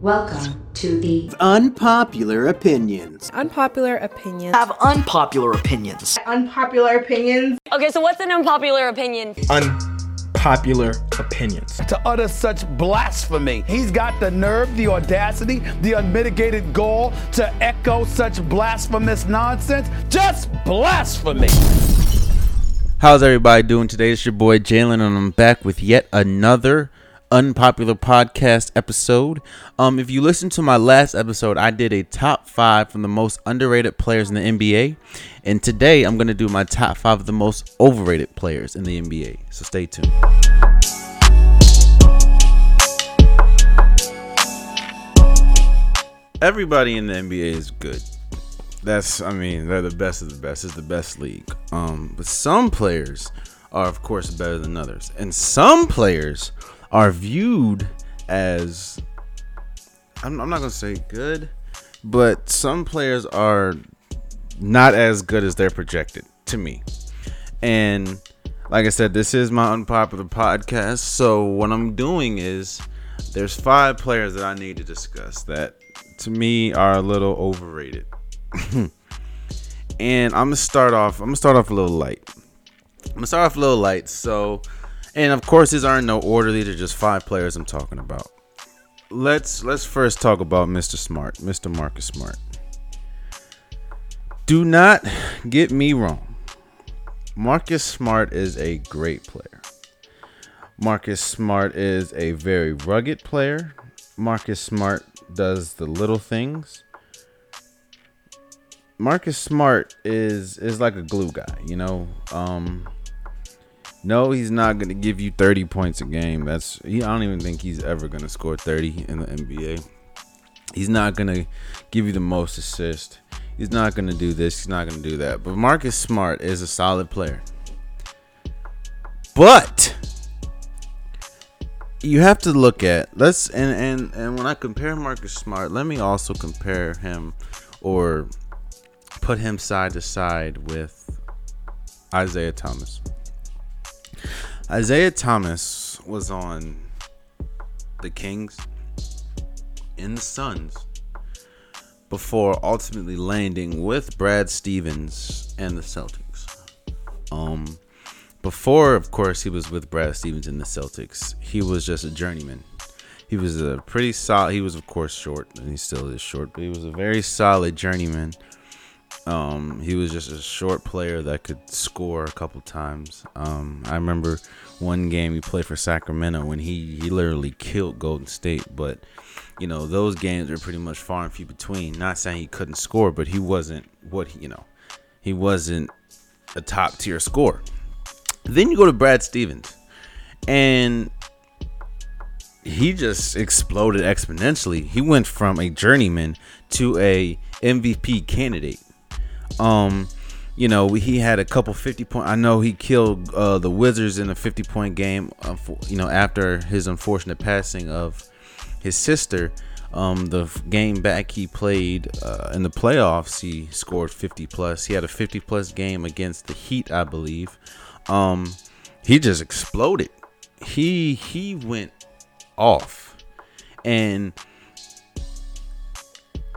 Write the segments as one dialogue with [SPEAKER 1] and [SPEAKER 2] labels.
[SPEAKER 1] Welcome to the
[SPEAKER 2] Unpopular opinions.
[SPEAKER 3] Unpopular opinions.
[SPEAKER 4] have unpopular opinions.
[SPEAKER 5] unpopular opinions.
[SPEAKER 6] Okay, so what's an unpopular opinion?
[SPEAKER 7] unpopular opinions.
[SPEAKER 8] to utter such blasphemy. He's got the nerve, the audacity, the unmitigated gall to echo such blasphemous nonsense. Just blasphemy.
[SPEAKER 9] How's everybody doing today? It's your boy Jalen, and I'm back with yet another unpopular podcast episode. Um, if you listen to my last episode, I did a top five from the most underrated players in the NBA, and today I'm gonna do my top five of the most overrated players in the NBA. So stay tuned. Everybody in the NBA is good. That's I mean, they're the best of the best. It's the best league. Um, but some players are of course better than others. And some players are viewed as I'm, I'm not gonna say good, but some players are not as good as they're projected to me. And like I said, this is my unpopular podcast. So what I'm doing is there's five players that I need to discuss that to me are a little overrated. and I'm gonna start off. I'm gonna start off a little light. I'm gonna start off a little light. So, and of course, these aren't no order. These are just five players I'm talking about. Let's let's first talk about Mr. Smart, Mr. Marcus Smart. Do not get me wrong. Marcus Smart is a great player. Marcus Smart is a very rugged player. Marcus Smart does the little things. Marcus Smart is is like a glue guy, you know. Um no, he's not going to give you 30 points a game. That's he, I don't even think he's ever going to score 30 in the NBA. He's not going to give you the most assists. He's not going to do this, he's not going to do that. But Marcus Smart is a solid player. But you have to look at let's and and and when I compare Marcus Smart, let me also compare him or put him side to side with Isaiah Thomas. Isaiah Thomas was on the Kings and the Suns before ultimately landing with Brad Stevens and the Celtics. Um before of course he was with Brad Stevens and the Celtics, he was just a journeyman. He was a pretty solid he was of course short and he still is short, but he was a very solid journeyman. Um, he was just a short player that could score a couple times. Um, I remember one game he played for Sacramento when he, he literally killed Golden State, but you know those games are pretty much far and few between. Not saying he couldn't score, but he wasn't what he, you know he wasn't a top tier scorer. Then you go to Brad Stevens, and he just exploded exponentially. He went from a journeyman to a MVP candidate. Um, you know, he had a couple 50 point. I know he killed uh, the Wizards in a 50 point game. Uh, you know, after his unfortunate passing of his sister. Um, the game back he played uh, in the playoffs, he scored 50 plus. He had a 50 plus game against the Heat, I believe. Um, he just exploded. He he went off, and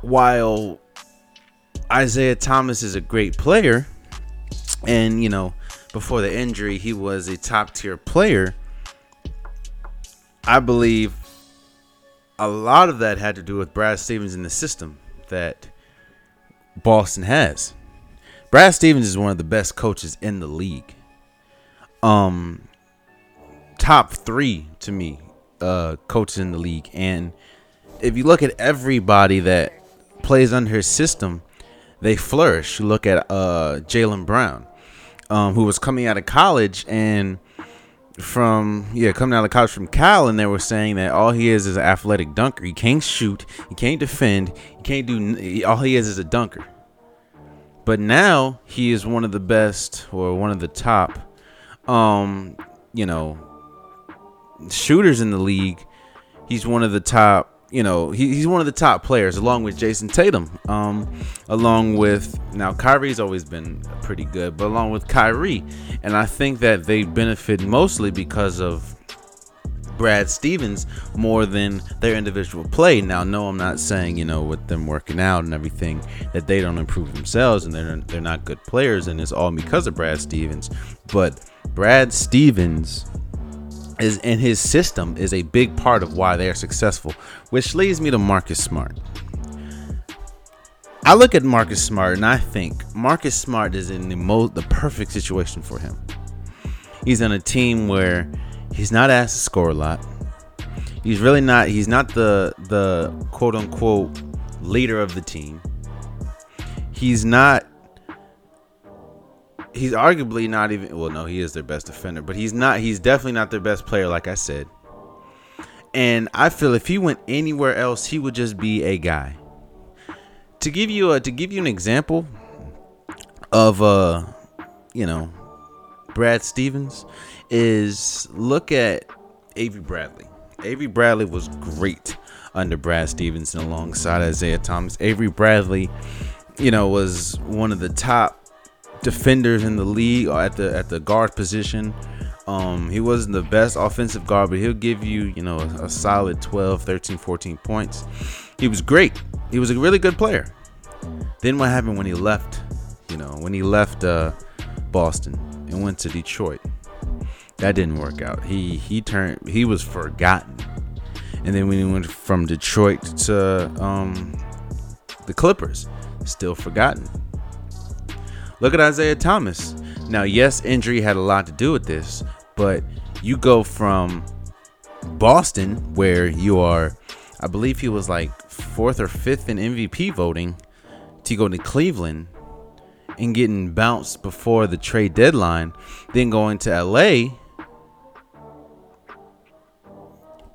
[SPEAKER 9] while Isaiah Thomas is a great player, and you know, before the injury, he was a top tier player. I believe a lot of that had to do with Brad Stevens and the system that Boston has. Brad Stevens is one of the best coaches in the league. Um, top three to me, uh, coaches in the league, and if you look at everybody that plays under his system, they flourish. You look at uh, Jaylen Brown, um, who was coming out of college and from yeah coming out of college from Cal, and they were saying that all he is is an athletic dunker. He can't shoot, he can't defend, he can't do. All he is is a dunker. But now he is one of the best or one of the top, um, you know, shooters in the league. He's one of the top you know, he, he's one of the top players along with Jayson Tatum. Um, along with now Kyrie's always been pretty good, but along with Kyrie, and I think that they benefit mostly because of Brad Stevens more than their individual play. Now, no, I'm not saying you know with them working out and everything that they don't improve themselves and they're they're not good players and it's all because of Brad Stevens. But Brad Stevens is in his system is a big part of why they're successful, which leads me to Marcus Smart. I look at Marcus Smart and I think Marcus Smart is in the most the perfect situation for him. He's on a team where he's not asked to score a lot. He's really not he's not the the quote unquote leader of the team. He's not he's arguably not even well no, he is their best defender, but he's not he's definitely not their best player like I said. And I feel if he went anywhere else, he would just be a guy to give you a to give you an example of uh you know Brad Stevens is look at Avery Bradley. Avery Bradley was great under Brad Stevens and alongside Isaiah Thomas. Avery Bradley, you know, was one of the top defenders in the league at the at the guard position. Um, he wasn't the best offensive guard, but he'll give you, you know, a, a solid 12, 13, 14 points. He was great. He was a really good player. Then what happened when he left? You know, when he left uh, Boston and went to Detroit, that didn't work out. He he turned he was forgotten. And then when he went from Detroit to um, the Clippers, still forgotten. Look at Isaiah Thomas. Now, yes, injury had a lot to do with this, but you go from Boston, where you are, I believe he was like fourth or fifth in MVP voting, to go to Cleveland and getting bounced before the trade deadline, then going to LA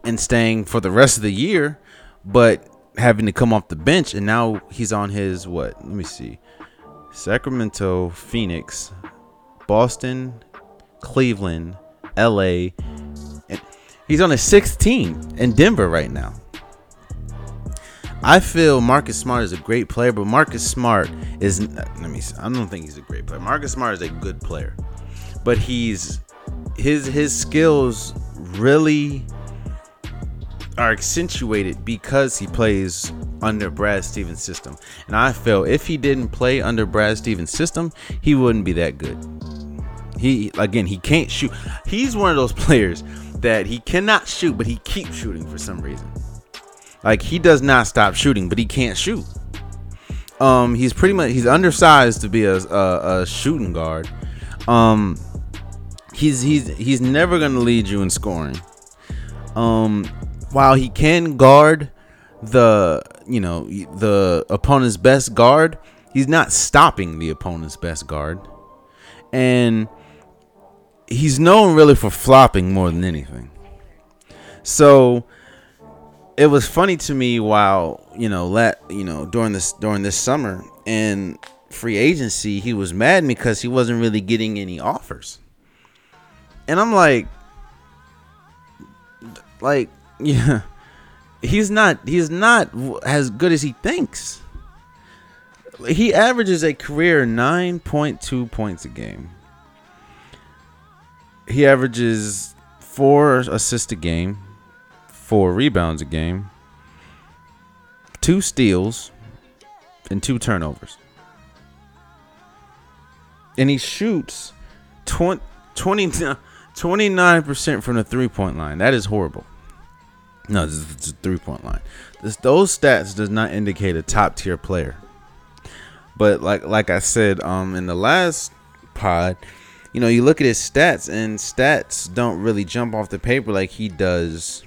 [SPEAKER 9] and staying for the rest of the year, but having to come off the bench. And now he's on his what? Let me see Sacramento, Phoenix, Boston, Cleveland, LA. And he's on a sixth team in Denver right now. I feel Marcus Smart is a great player, but Marcus Smart is let me I don't think he's a great player. Marcus Smart is a good player. But he's his his skills really are accentuated because he plays under Brad Stevens' system. And I feel if he didn't play under Brad Stevens' system, he wouldn't be that good. He again, he can't shoot. He's one of those players that he cannot shoot, but he keeps shooting for some reason. Like he does not stop shooting, but he can't shoot. Um, he's pretty much he's undersized to be a, a, a shooting guard. Um, he's he's he's never gonna lead you in scoring. Um, while he can guard the you know the opponent's best guard, he's not stopping the opponent's best guard, and he's known really for flopping more than anything. So it was funny to me while you know let you know during this during this summer and free agency he was mad because he wasn't really getting any offers. And i'm like like yeah he's not he's not as good as he thinks he averages a career 9.2 points a game he averages four assists a game four rebounds a game, two steals, and two turnovers. And he shoots 20, 20 29% from the three point line. That is horrible. No, it's a three point line. This, those stats does not indicate a top tier player. But like like I said um in the last pod, you know, you look at his stats and stats don't really jump off the paper like he does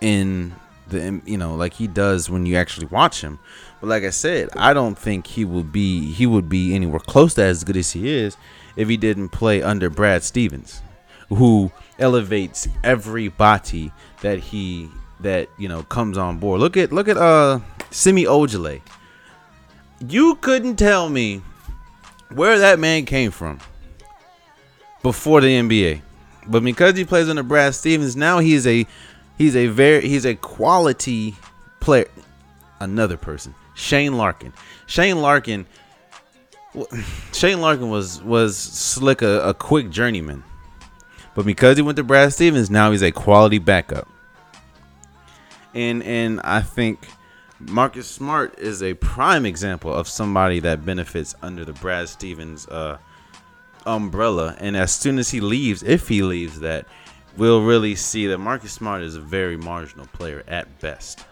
[SPEAKER 9] in the you know like he does when you actually watch him. But like I said, I don't think he would be he would be anywhere close to as good as he is if he didn't play under Brad Stevens, who elevates everybody that he that you know comes on board. Look at look at uh Semi Ojeleye. You couldn't tell me where that man came from before the NBA. But because he plays under Brad Stevens, now he is a He's a very he's a quality player. Another person, Shane Larkin. Shane Larkin. Shane Larkin was was slick a, a quick journeyman, But because he went to Brad Stevens, now he's a quality backup. And and I think Marcus Smart is a prime example of somebody that benefits under the Brad Stevens uh, umbrella. And as soon as he leaves, if he leaves that, we'll really see that Marcus Smart is a very marginal player at best.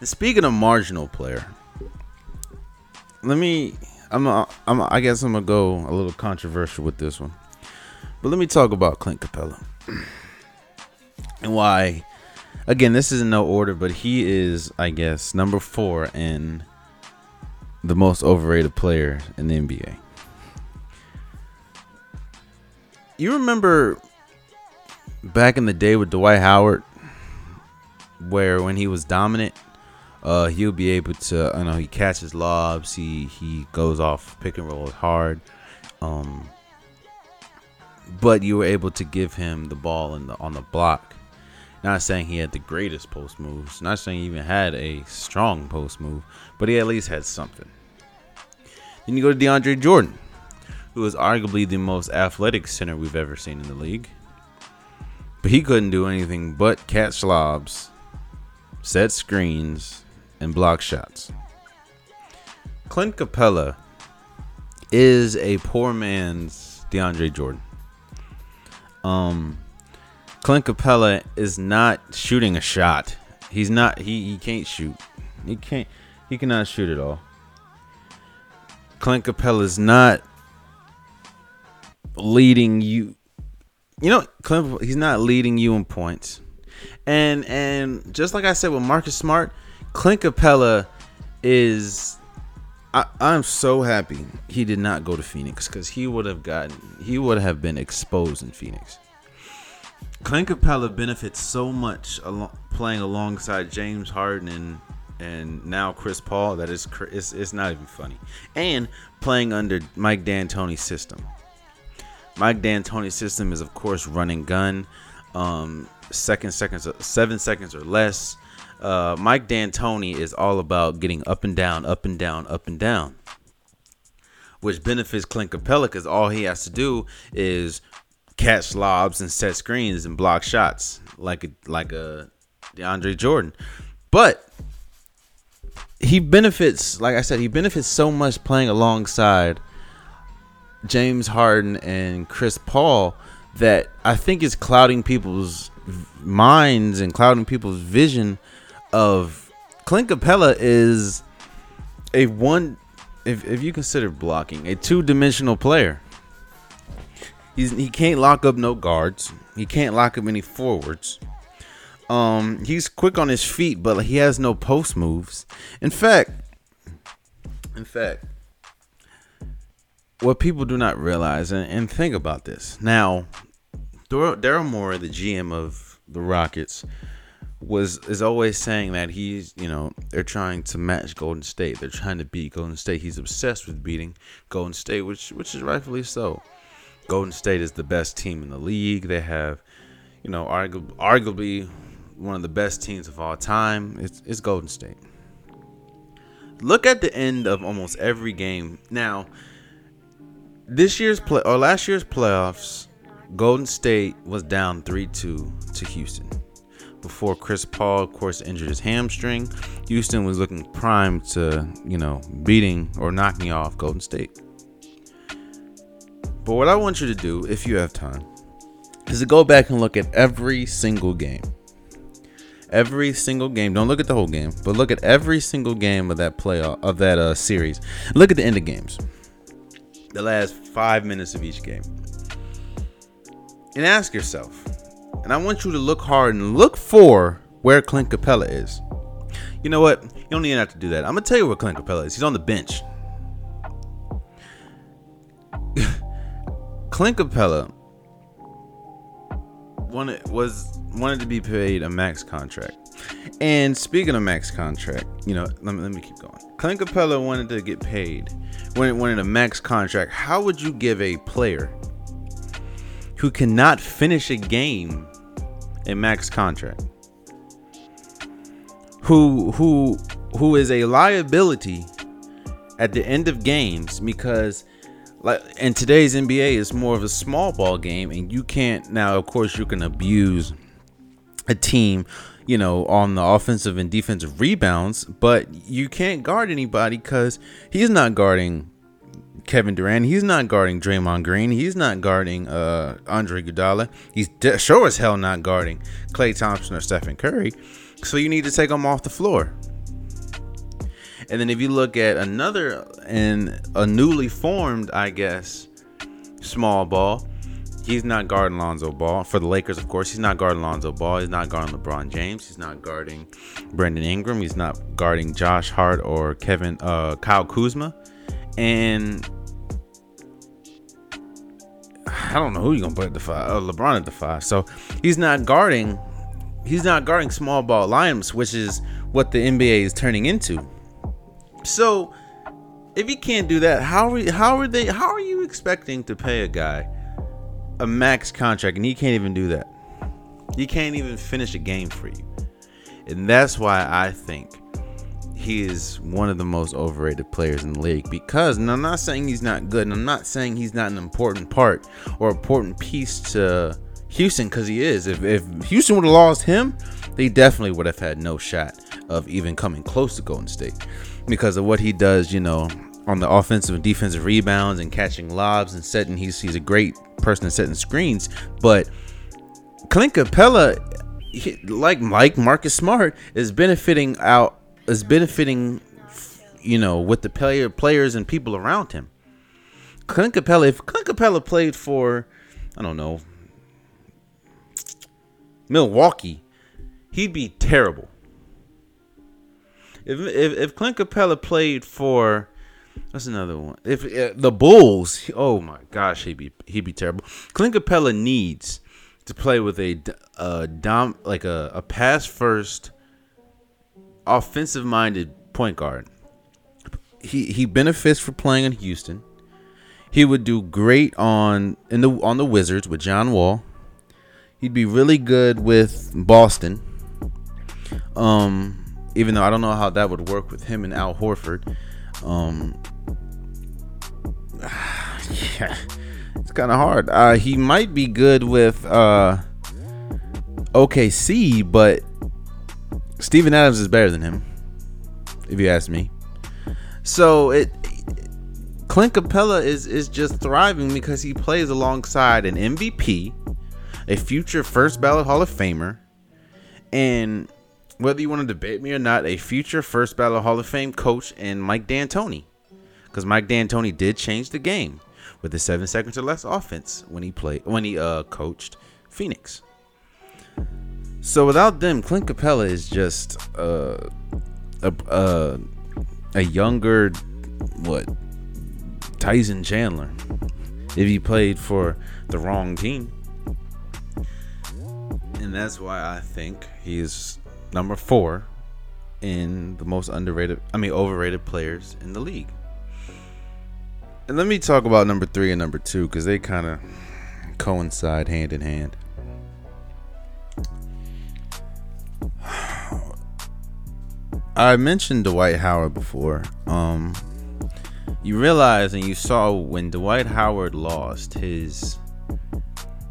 [SPEAKER 9] And speaking of marginal player, let me I'm a, I'm a, I guess I'm gonna go a little controversial with this one. But let me talk about Clint Capela and why. Again, this is in no order, but he is, I guess, number four in the most overrated player in the NBA. You remember back in the day with Dwight Howard, where when he was dominant, uh, he'll be able to, you know, he catches lobs, he he goes off pick and roll hard. Um, but you were able to give him the ball in the, on the block. Not saying he had the greatest post moves, not saying he even had a strong post move, but he at least had something. Then you go to DeAndre Jordan, who is arguably the most athletic center we've ever seen in the league. But he couldn't do anything but catch lobs, set screens, and block shots. Clint Capela is a poor man's DeAndre Jordan. Um, Clint Capela is not shooting a shot. He's not. He he can't shoot. He can't. He cannot shoot at all. Clint Capela is not leading you. You know, Clint. He's not leading you in points. And and just like I said with Marcus Smart, Clint Capela is I, I'm so happy he did not go to Phoenix because he would have gotten he would have been exposed in Phoenix. Clint Capela benefits so much al- playing alongside James Harden and, and now Chris Paul that is it's, it's not even funny, and playing under Mike D'Antoni's system. Mike D'Antoni's system is of course running gun, um, second seconds, seven seconds or less. Uh, Mike D'Antoni is all about getting up and down, up and down, up and down, which benefits Clint Capela because all he has to do is catch lobs and set screens and block shots like a, like a DeAndre Jordan. But he benefits, like I said, he benefits so much playing alongside James Harden and Chris Paul that I think is clouding people's minds and clouding people's vision of Clint Capela is a one if if you consider blocking a two-dimensional player. He's he can't lock up no guards. He can't lock up any forwards. Um, he's quick on his feet, but he has no post moves. In fact, in fact, what people do not realize, and, and think about this now, Daryl Morey, the GM of the Rockets, was is always saying that he's you know they're trying to match Golden State. They're trying to beat Golden State. He's obsessed with beating Golden State, which which is rightfully so. Golden State is the best team in the league. They have, you know, argu- arguably one of the best teams of all time. It's, it's Golden State. Look at the end of almost every game. Now, this year's play or last year's playoffs, Golden State was down 3-2 to Houston. Before Chris Paul, of course, injured his hamstring, Houston was looking primed to, you know, beating or knocking off Golden State. But what I want you to do, if you have time, is to go back and look at every single game. Every single game. Don't look at the whole game, but look at every single game of that playoff of that uh, series. Look at the end of games. The last five minutes of each game. And ask yourself, and I want you to look hard and look for where Clint Capela is. You know what? You don't even have to do that. I'm gonna tell you where Clint Capela is. He's on the bench. Clint Capela wanted was wanted to be paid a max contract. And speaking of max contract, you know, let me, let me keep going. Clint Capela wanted to get paid, wanted, wanted a max contract. How would you give a player who cannot finish a game a max contract? Who who who is a liability at the end of games because like in today's NBA is more of a small ball game, and you can't now. Of course, you can abuse a team, you know, on the offensive and defensive rebounds, but you can't guard anybody because he's not guarding Kevin Durant. He's not guarding Draymond Green. He's not guarding uh, Andre Iguodala. He's de- sure as hell not guarding Klay Thompson or Stephen Curry. So you need to take them off the floor. And then if you look at another and a newly formed, I guess, small ball, he's not guarding Lonzo Ball for the Lakers. Of course, he's not guarding Lonzo Ball. He's not guarding LeBron James. He's not guarding Brandon Ingram. He's not guarding Josh Hart or Kevin uh, Kyle Kuzma. And I don't know who you're gonna put at the five. Uh, LeBron at the five. So he's not guarding. He's not guarding small ball lineups, which is what the NBA is turning into. So if he can't do that, how are how are they? How are you expecting to pay a guy a max contract and he can't even do that? He can't even finish a game for you, and that's why I think he is one of the most overrated players in the league because and I'm not saying he's not good and I'm not saying he's not an important part or important piece to Houston because he is. If, if Houston would have lost him, they definitely would have had no shot of even coming close to Golden State because of what he does, you know, on the offensive and defensive rebounds and catching lobs and setting. He's he's a great person at setting screens, but Clint Capela, he, like Mike Marcus Smart, is benefiting out is benefiting, you know, with the player players and people around him. Clint Capela, if Clint Capela played for, I don't know, Milwaukee, he'd be terrible. If if, if Clint Capela played for, that's another one? If uh, the Bulls, oh my gosh, he'd be he'd be terrible. Clint Capela needs to play with a, a dom like a, a pass first offensive minded point guard. He he benefits for playing in Houston. He would do great on in the on the Wizards with John Wall. He'd be really good with Boston. Um even though I don't know how that would work with him and Al Horford. Um yeah. It's kind of hard. Uh he might be good with uh OKC, but Steven Adams is better than him, if you ask me. So it Clint Capela is is just thriving because he plays alongside an MVP, a future first ballot Hall of Famer, and whether you want to debate me or not, a future first ballot Hall of Fame coach and Mike D'Antoni. Because Mike D'Antoni did change the game with the seven seconds or less offense when he played when he uh coached Phoenix. So without them, Clint Capela is just uh, a a a younger what Tyson Chandler if he played for the wrong team. And that's why I think he's number 4 in the most underrated I mean overrated players in the league. And let me talk about number 3 and number 2 cuz they kind of coincide hand in hand. I mentioned Dwight Howard before. Um, you realize and you saw when Dwight Howard lost his.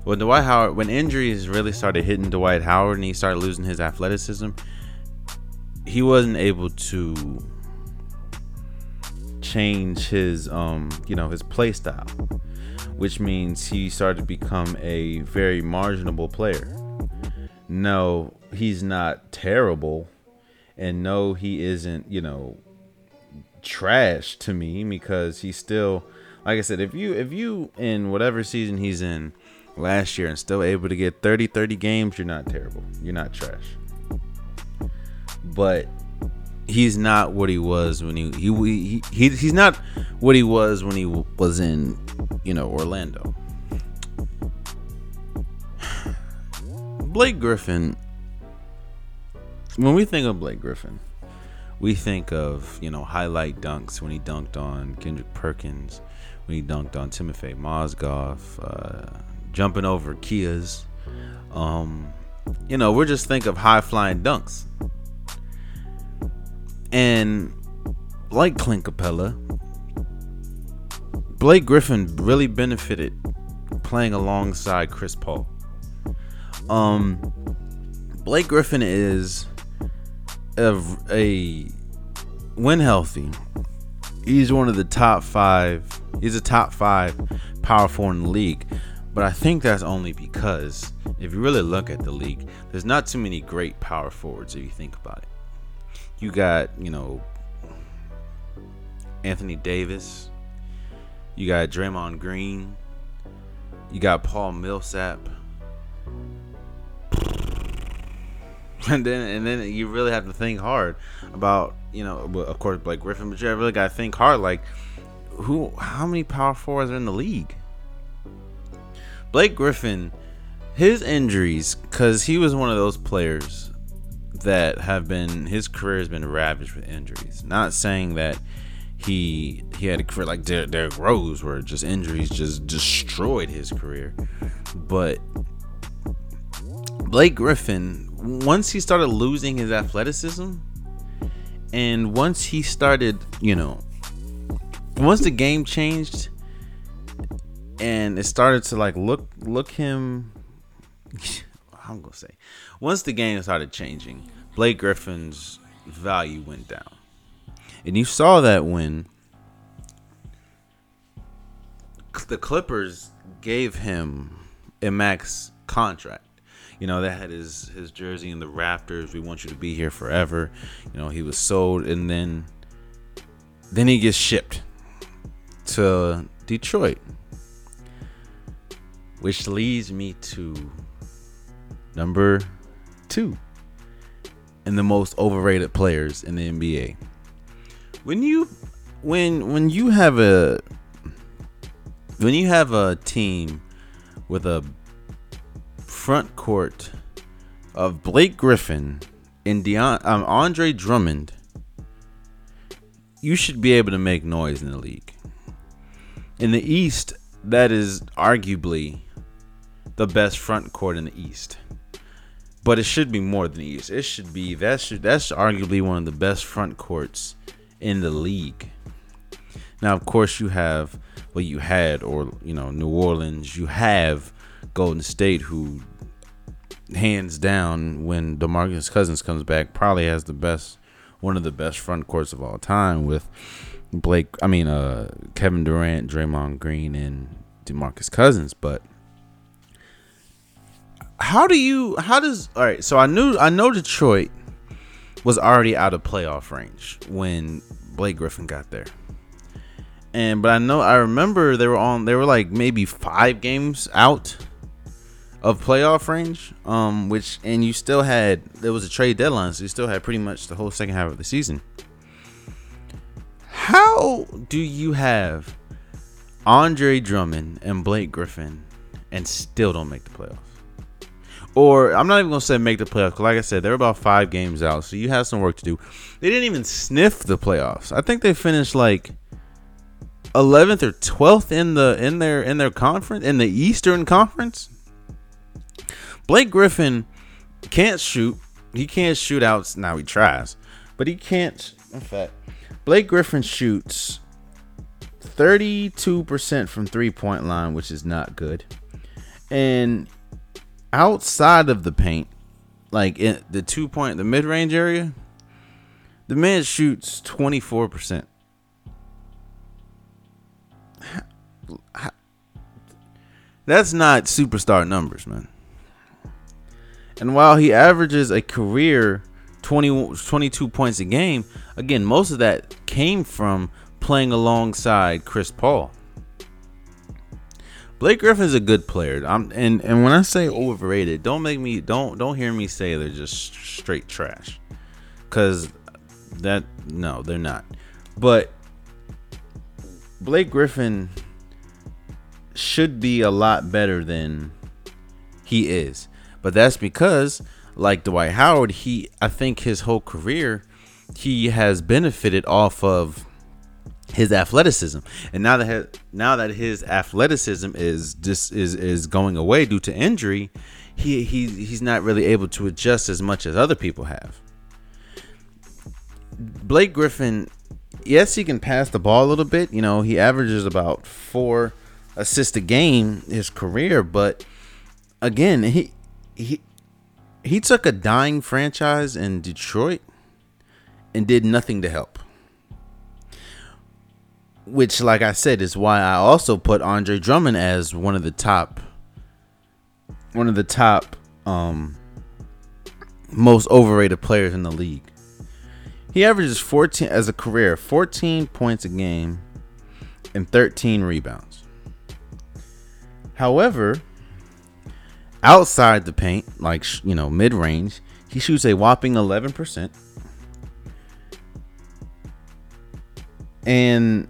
[SPEAKER 9] When Dwight Howard, when injuries really started hitting Dwight Howard and he started losing his athleticism, he wasn't able to change his, um, you know, his play style, which means he started to become a very marginable player. No, he's not terrible. And no he isn't you know trash to me because he's still like i said if you if you in whatever season he's in last year and still able to get 30 30 games you're not terrible. You're not trash. But he's not what he was when he he, he, he he's not what he was when he was in you know orlando blake griffin when we think of Blake Griffin, we think of, you know, highlight dunks when he dunked on Kendrick Perkins, when he dunked on Timofey Mozgov, uh, jumping over Kias. Um, you know, we're just think of high flying dunks. And like Clint Capela, Blake Griffin really benefited playing alongside Chris Paul. Um, Blake Griffin is a, a when healthy, he's one of the top five. He's a top five power forward in the league. But I think that's only because if you really look at the league, there's not too many great power forwards if you think about it. You got, you know, Anthony Davis. You got Draymond Green. You got Paul Millsap. And then and then you really have to think hard about, you know, of course Blake Griffin, but you really got to think hard like who how many power forwards are in the league? Blake Griffin, his injuries, because he was one of those players that have been his career has been ravaged with injuries. Not saying that he he had a career like Der- Derrick Rose, where just injuries just destroyed his career. But Blake Griffin, once he started losing his athleticism, and once he started, you know, once the game changed and it started to like look look him I'm gonna say once the game started changing, Blake Griffin's value went down. And you saw that when the Clippers gave him a max contract. You know, that had his his jersey in the rafters. We want you to be here forever. You know, he was sold and then then he gets shipped to Detroit. Which leads me to number two and the most overrated players in the NBA. When you when when you have a when you have a team with a front court of Blake Griffin and Deon, um, Andre Drummond, you should be able to make noise in the league. In the East, that is arguably the best front court in the East. But it should be more than East. It should be that should that's arguably one of the best front courts in the league. Now, of course, you have what you had, or you know, New Orleans. You have Golden State, who hands down, when Demarcus Cousins comes back, probably has the best, one of the best front courts of all time with Blake. I mean, uh, Kevin Durant, Draymond Green, and Demarcus Cousins. But how do you? How does? All right. So I knew I know Detroit was already out of playoff range when Blake Griffin got there. And but I know I remember they were on they were like maybe 5 games out of playoff range um which and you still had there was a trade deadline so you still had pretty much the whole second half of the season. How do you have Andre Drummond and Blake Griffin and still don't make the playoffs? or I'm not even gonna say make the playoffs. Like I said, they're about five games out, so you have some work to do. They didn't even sniff the playoffs. I think they finished like 11th or 12th in the in their in their conference in the Eastern Conference. Blake Griffin can't shoot. He can't shoot out. Now he tries, but he can't. In fact, Blake Griffin shoots 32% from three point line, which is not good. And outside of the paint, like in the two point, the mid range area, the man shoots 24%. That's not superstar numbers, man. And while he averages a career 20, 22 points a game, again, most of that came from playing alongside Chris Paul. Blake Griffin's a good player. I'm and and when I say overrated, don't make me don't don't hear me say they're just straight trash. Cuz that no, they're not. But Blake Griffin should be a lot better than he is. But that's because like Dwight Howard, he I think his whole career he has benefited off of his athleticism. And now that now that his athleticism is just is is going away due to injury, he he he's not really able to adjust as much as other people have. Blake Griffin yes, he can pass the ball a little bit. You know, he averages about four assists a game his career, but again, he he he took a dying franchise in Detroit and did nothing to help. Which, like I said, is why I also put Andre Drummond as one of the top, one of the top, um, most overrated players in the league. He averages 14 as a career, 14 points a game and 13 rebounds. However, outside the paint, like you know, mid-range, he shoots a whopping 11%. And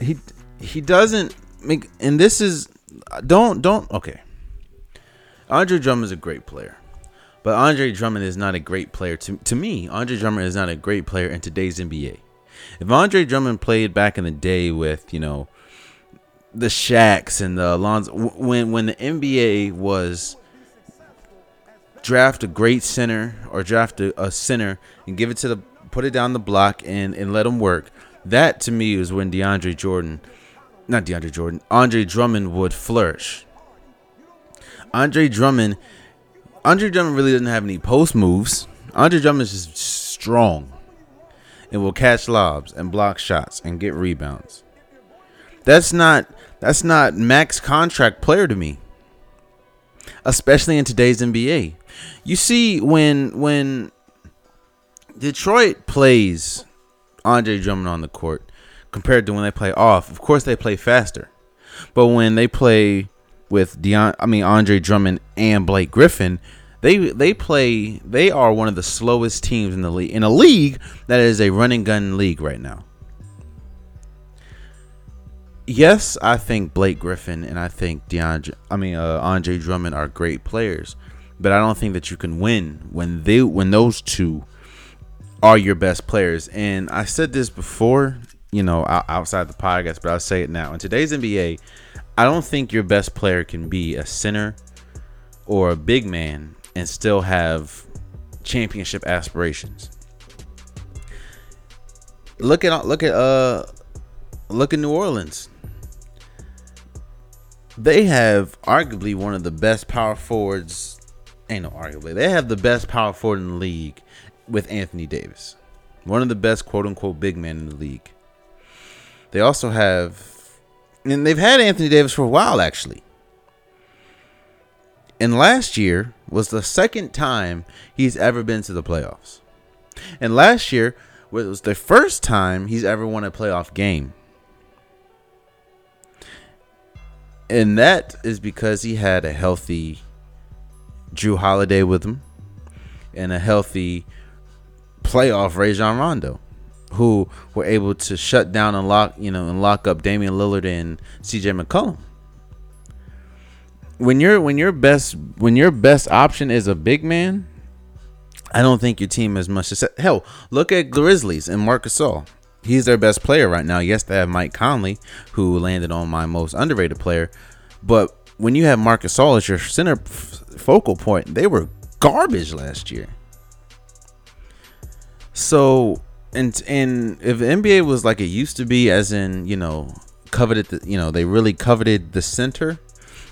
[SPEAKER 9] he he doesn't make and this is don't don't okay. Andre Drummond is a great player. But Andre Drummond is not a great player to to me. Andre Drummond is not a great player in today's NBA. If Andre Drummond played back in the day with, you know, the Shaqs and the Alonzo when when the NBA was draft a great center or draft a, a center and give it to the put it down the block and and let him work. That to me is when DeAndre Jordan, not DeAndre Jordan, Andre Drummond would flourish. Andre Drummond, Andre Drummond really doesn't have any post moves. Andre Drummond is just strong and will catch lobs and block shots and get rebounds. That's not that's not max contract player to me. Especially in today's NBA. You see when when Detroit plays Andre Drummond on the court compared to when they play off. Of course, they play faster, but when they play with Dion, I mean Andre Drummond and Blake Griffin, they they play. They are one of the slowest teams in the league in a league that is a running gun league right now. Yes, I think Blake Griffin and I think DeAndre, I mean uh, Andre Drummond are great players, but I don't think that you can win when they when those two are your best players. And I said this before, you know, outside the podcast, but I'll say it now. In today's NBA, I don't think your best player can be a center or a big man and still have championship aspirations. Look at look at uh look at New Orleans. They have arguably one of the best power forwards. Ain't no arguably. They have the best power forward in the league with Anthony Davis, one of the best quote unquote big men in the league. They also have, and they've had Anthony Davis for a while actually. And last year was the second time he's ever been to the playoffs. And last year was the first time he's ever won a playoff game. And that is because he had a healthy Jrue Holiday with him and a healthy playoff Rajon Rondo, who were able to shut down and lock, you know, and lock up Damian Lillard and CJ McCollum. When your when your best when your best option is a big man, I don't think your team has much say. Hell, look at Grizzlies and Marcus Gasol. He's their best player right now. Yes, they have Mike Conley, who landed on my most underrated player. But when you have Marcus Gasol as your center f- focal point, they were garbage last year. So and and if NBA was like it used to be, as in you know coveted, the, you know they really coveted the center,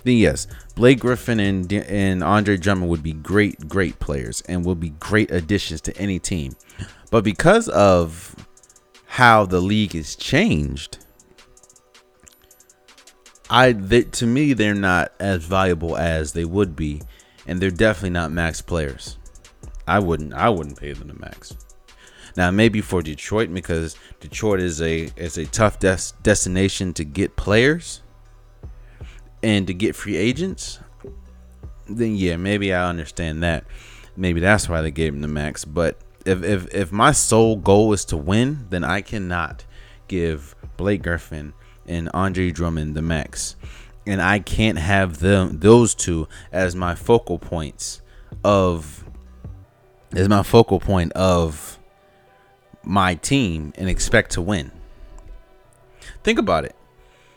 [SPEAKER 9] then yes, Blake Griffin and and Andre Drummond would be great great players and would be great additions to any team. But because of how the league has changed, I they, to me they're not as valuable as they would be, and they're definitely not max players. I wouldn't I wouldn't pay them the max. Now maybe for Detroit because Detroit is a is a tough des- destination to get players and to get free agents. Then yeah, maybe I understand that. Maybe that's why they gave him the max. But if if if my sole goal is to win, then I cannot give Blake Griffin and Andre Drummond the max. And I can't have them those two as my focal points of as my focal point of my team and expect to win. Think about it.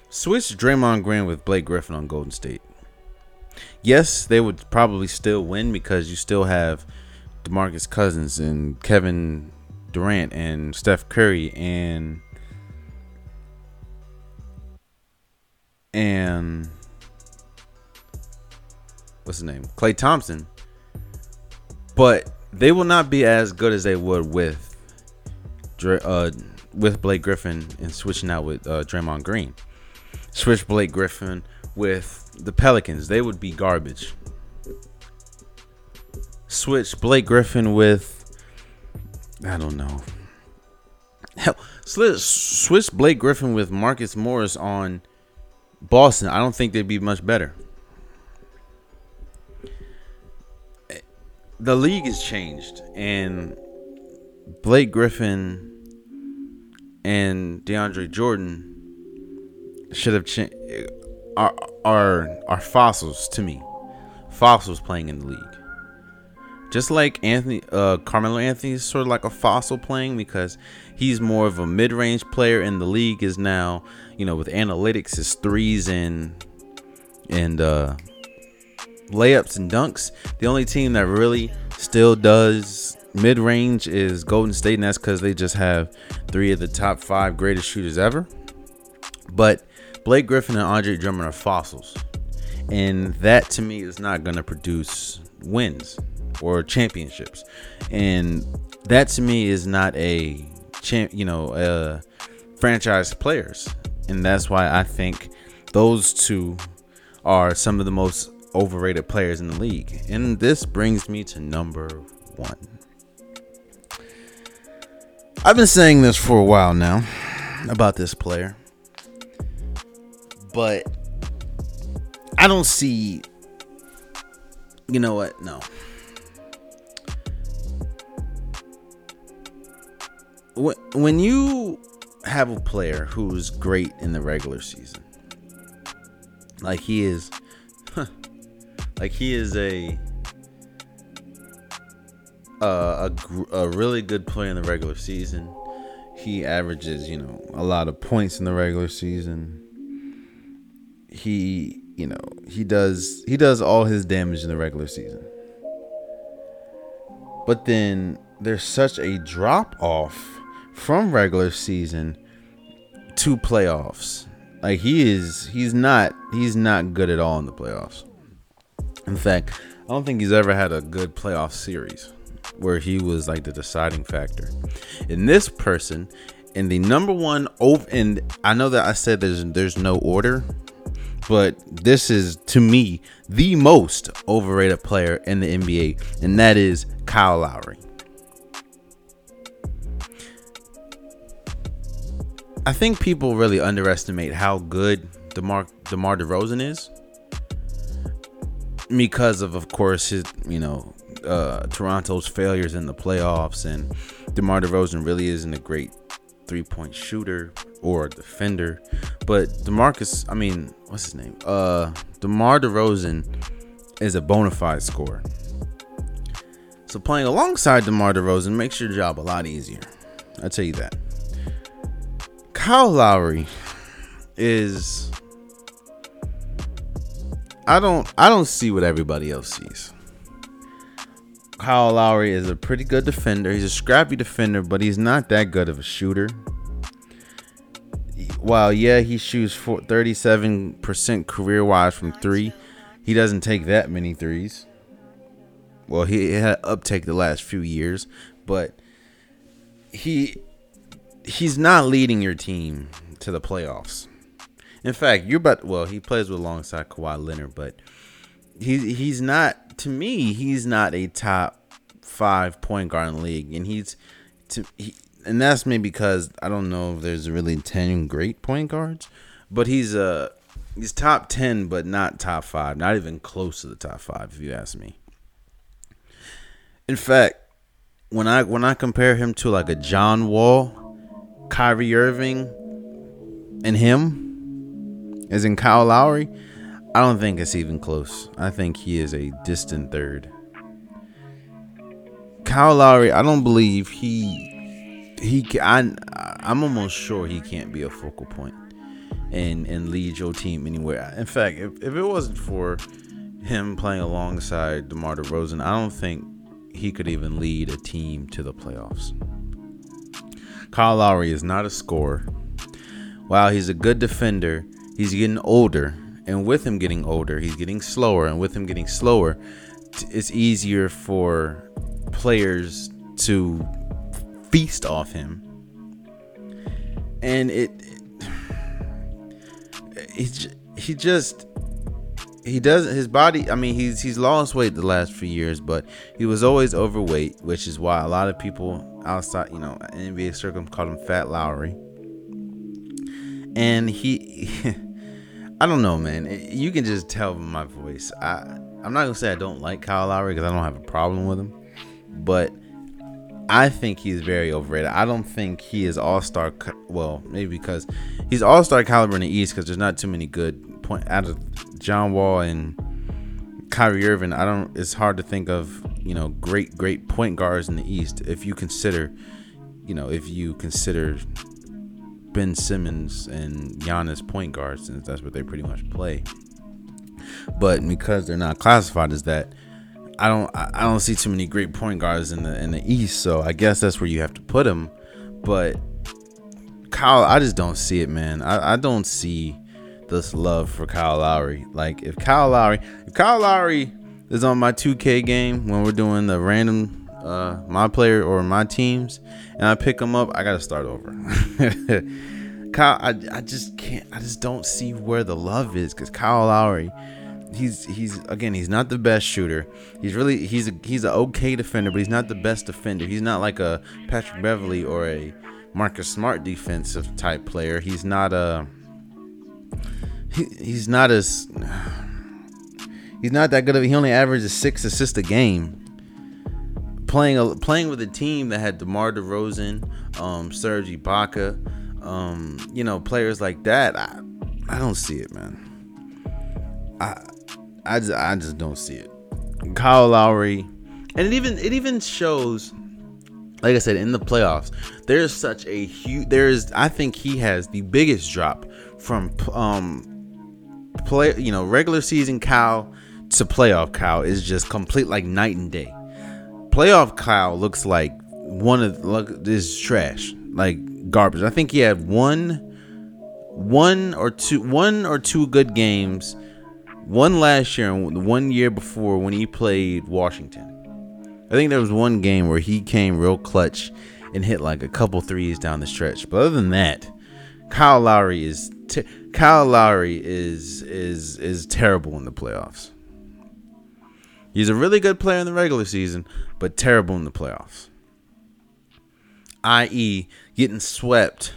[SPEAKER 9] Switch Draymond Green with Blake Griffin on Golden State. Yes, they would probably still win because you still have DeMarcus Cousins and Kevin Durant and Steph Curry and and what's his name? Klay Thompson. But they will not be as good as they would with uh, with Blake Griffin and switching out with uh, Draymond Green. Switch Blake Griffin with the Pelicans, they would be garbage. Switch Blake Griffin with I don't know. Hell, switch Blake Griffin with Marcus Morris on Boston. I don't think they'd be much better. The league has changed, and Blake Griffin and DeAndre Jordan should have changed. Are are are fossils to me? Fossils playing in the league. Just like Anthony, uh, Carmelo Anthony is sort of like a fossil playing because he's more of a mid-range player, and the league is now, you know, with analytics, his threes and and uh, layups and dunks. The only team that really still does mid range is Golden State, and that's because they just have three of the top five greatest shooters ever. But Blake Griffin and Andre Drummond are fossils, and that to me is not going to produce wins or championships, and that to me is not a champ, you know, uh, franchise players, and that's why I think those two are some of the most overrated players in the league. And this brings me to number one. I've been saying this for a while now about this player, but I don't see. You know what? No. When you have a player who's great in the regular season, like he is, like he is a uh, a a really good player in the regular season. He averages, you know, a lot of points in the regular season. He, you know, he does he does all his damage in the regular season. But then there's such a drop off from regular season to playoffs. Like he is he's not he's not good at all in the playoffs. In fact, I don't think he's ever had a good playoff series where he was like the deciding factor. In this person, in the number one over, and I know that I said there's there's no order, but this is to me the most overrated player in the NBA, and that is Kyle Lowry. I think people really underestimate how good DeMar DeMar DeRozan is because of of course his you know uh, Toronto's failures in the playoffs, and DeMar DeRozan really isn't a great three point shooter or defender. But DeMarcus, I mean, what's his name? Uh, DeMar DeRozan is a bona fide scorer. So playing alongside DeMar DeRozan makes your job a lot easier. I tell you that. Kyle Lowry is I don't I don't see what everybody else sees. Kyle Lowry is a pretty good defender. He's a scrappy defender, but he's not that good of a shooter. While yeah, he shoots 37% career wise from three, he doesn't take that many threes. Well, he had uptake the last few years, but he he's not leading your team to the playoffs. In fact, you're about well, he plays with alongside Kawhi Leonard, but he's he's not to me, he's not a top five point guard in the league, and he's to he, and that's maybe because I don't know if there's really ten great point guards, but he's a uh, he's top ten, but not top five, not even close to the top five, if you ask me. In fact, when I when I compare him to like a John Wall, Kyrie Irving, and him, as in Kyle Lowry, I don't think it's even close. I think he is a distant third. Kyle Lowry, I don't believe he he I I'm almost sure he can't be a focal point and and lead your team anywhere. In fact, if, if it wasn't for him playing alongside DeMar DeRozan, I don't think he could even lead a team to the playoffs. Kyle Lowry is not a scorer. While he's a good defender, he's getting older. And with him getting older, he's getting slower. And with him getting slower, it's easier for players to feast off him. And it, it he, he just he does his body i mean he's he's lost weight the last few years but he was always overweight which is why a lot of people outside you know nba circle called him fat lowry and he i don't know man you can just tell from my voice i i'm not gonna say i don't like kyle lowry because i don't have a problem with him but I think he's very overrated. I don't think he is all star. Well, maybe because he's all star caliber in the East because there's not too many good point out of John Wall and Kyrie Irving, I don't. It's hard to think of you know great great point guards in the East if you consider, you know, if you consider Ben Simmons and Giannis point guards, since that's what they pretty much play. But because they're not classified as that, I don't I don't see too many great point guards in the in the East. So I guess that's where you have to put them. But Kyle, I just don't see it, man. I, I don't see this love for Kyle Lowry. Like if Kyle Lowry, if Kyle Lowry is on my 2K game when we're doing the random uh my player or my teams and I pick him up, I gotta start over. Kyle, I, I just can't I just don't see where the love is because Kyle Lowry he's he's again he's not the best shooter. He's really he's a, he's an okay defender, but he's not the best defender. He's not like a Patrick Beverley or a Marcus Smart defensive type player. He's not a he, he's not as he's not that good of. He only averages six assists a game. Playing a, playing with a team that had DeMar DeRozan, um, Serge Ibaka, um, you know, players like that. I, I don't see it, man. I I just, I just don't see it. Kyle Lowry, and it even it even shows like I said in the playoffs, there's such a huge there's I think he has the biggest drop from um play, you know, regular season Kyle to playoff Kyle is just complete like night and day. Playoff Kyle looks like one of look this trash, like garbage. I think he had one, one or two, one or two good games. One last year and one year before when he played Washington. I think there was one game where he came real clutch and hit like a couple threes down the stretch. But other than that, Kyle Lowry is t- Kyle Lowry is is is terrible in the playoffs. He's a really good player in the regular season, but terrible in the playoffs. I.e., getting swept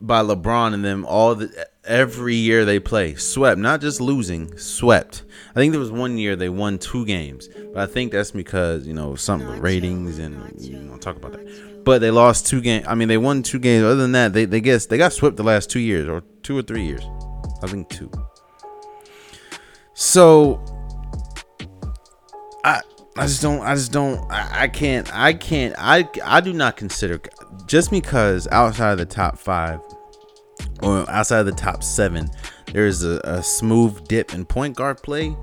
[SPEAKER 9] by LeBron and them all the every year they play. Swept, not just losing, swept. I think there was one year they won two games, but I think that's because you know with ratings and you know talk about that. But they lost two games. I mean, they won two games. Other than that, they they guess they got swept the last two years or two or three years. I think two. So I I just don't I just don't I, I can't I can't I I do not consider just because outside of the top five or outside of the top seven, there's a, a smooth dip in point guard play.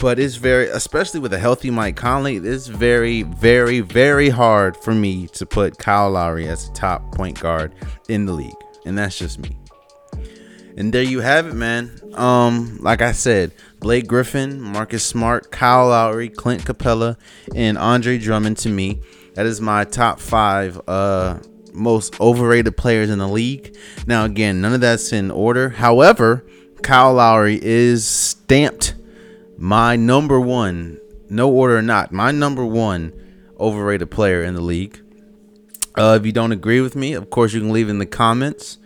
[SPEAKER 9] But it's very, especially with a healthy Mike Conley, it's very, very, very hard for me to put Kyle Lowry as a top point guard in the league. And that's just me. And there you have it, man. Um, like I said, Blake Griffin, Marcus Smart, Kyle Lowry, Clint Capela, and Andre Drummond to me. That is my top five uh most overrated players in the league. Now, again, none of that's in order. However, Kyle Lowry is stamped my number one, no order or not, my number one overrated player in the league. Uh, if you don't agree with me, of course, you can leave in the comments.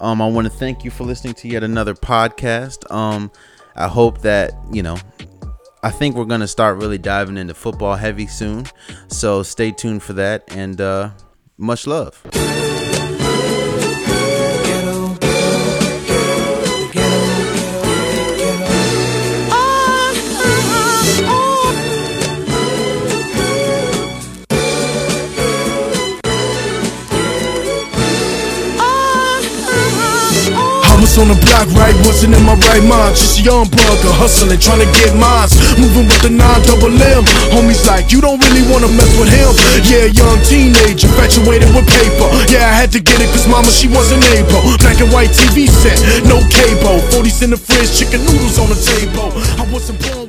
[SPEAKER 9] Um, I want to thank you for listening to yet another podcast. Um, I hope that you know. I think we're gonna start really diving into football heavy soon, so stay tuned for that. And uh, much love.
[SPEAKER 1] On the block, right? Wasn't in my right mind. Just a young brother hustling, trying to get mines. Moving with the nine double M. Homies like, you don't really wanna mess with him. Yeah, young teenage, infatuated with paper. Yeah, I had to get it cause mama, she wasn't able. Black and white TV set, no cable. 40s in the fridge, chicken noodles on the table. I wasn't born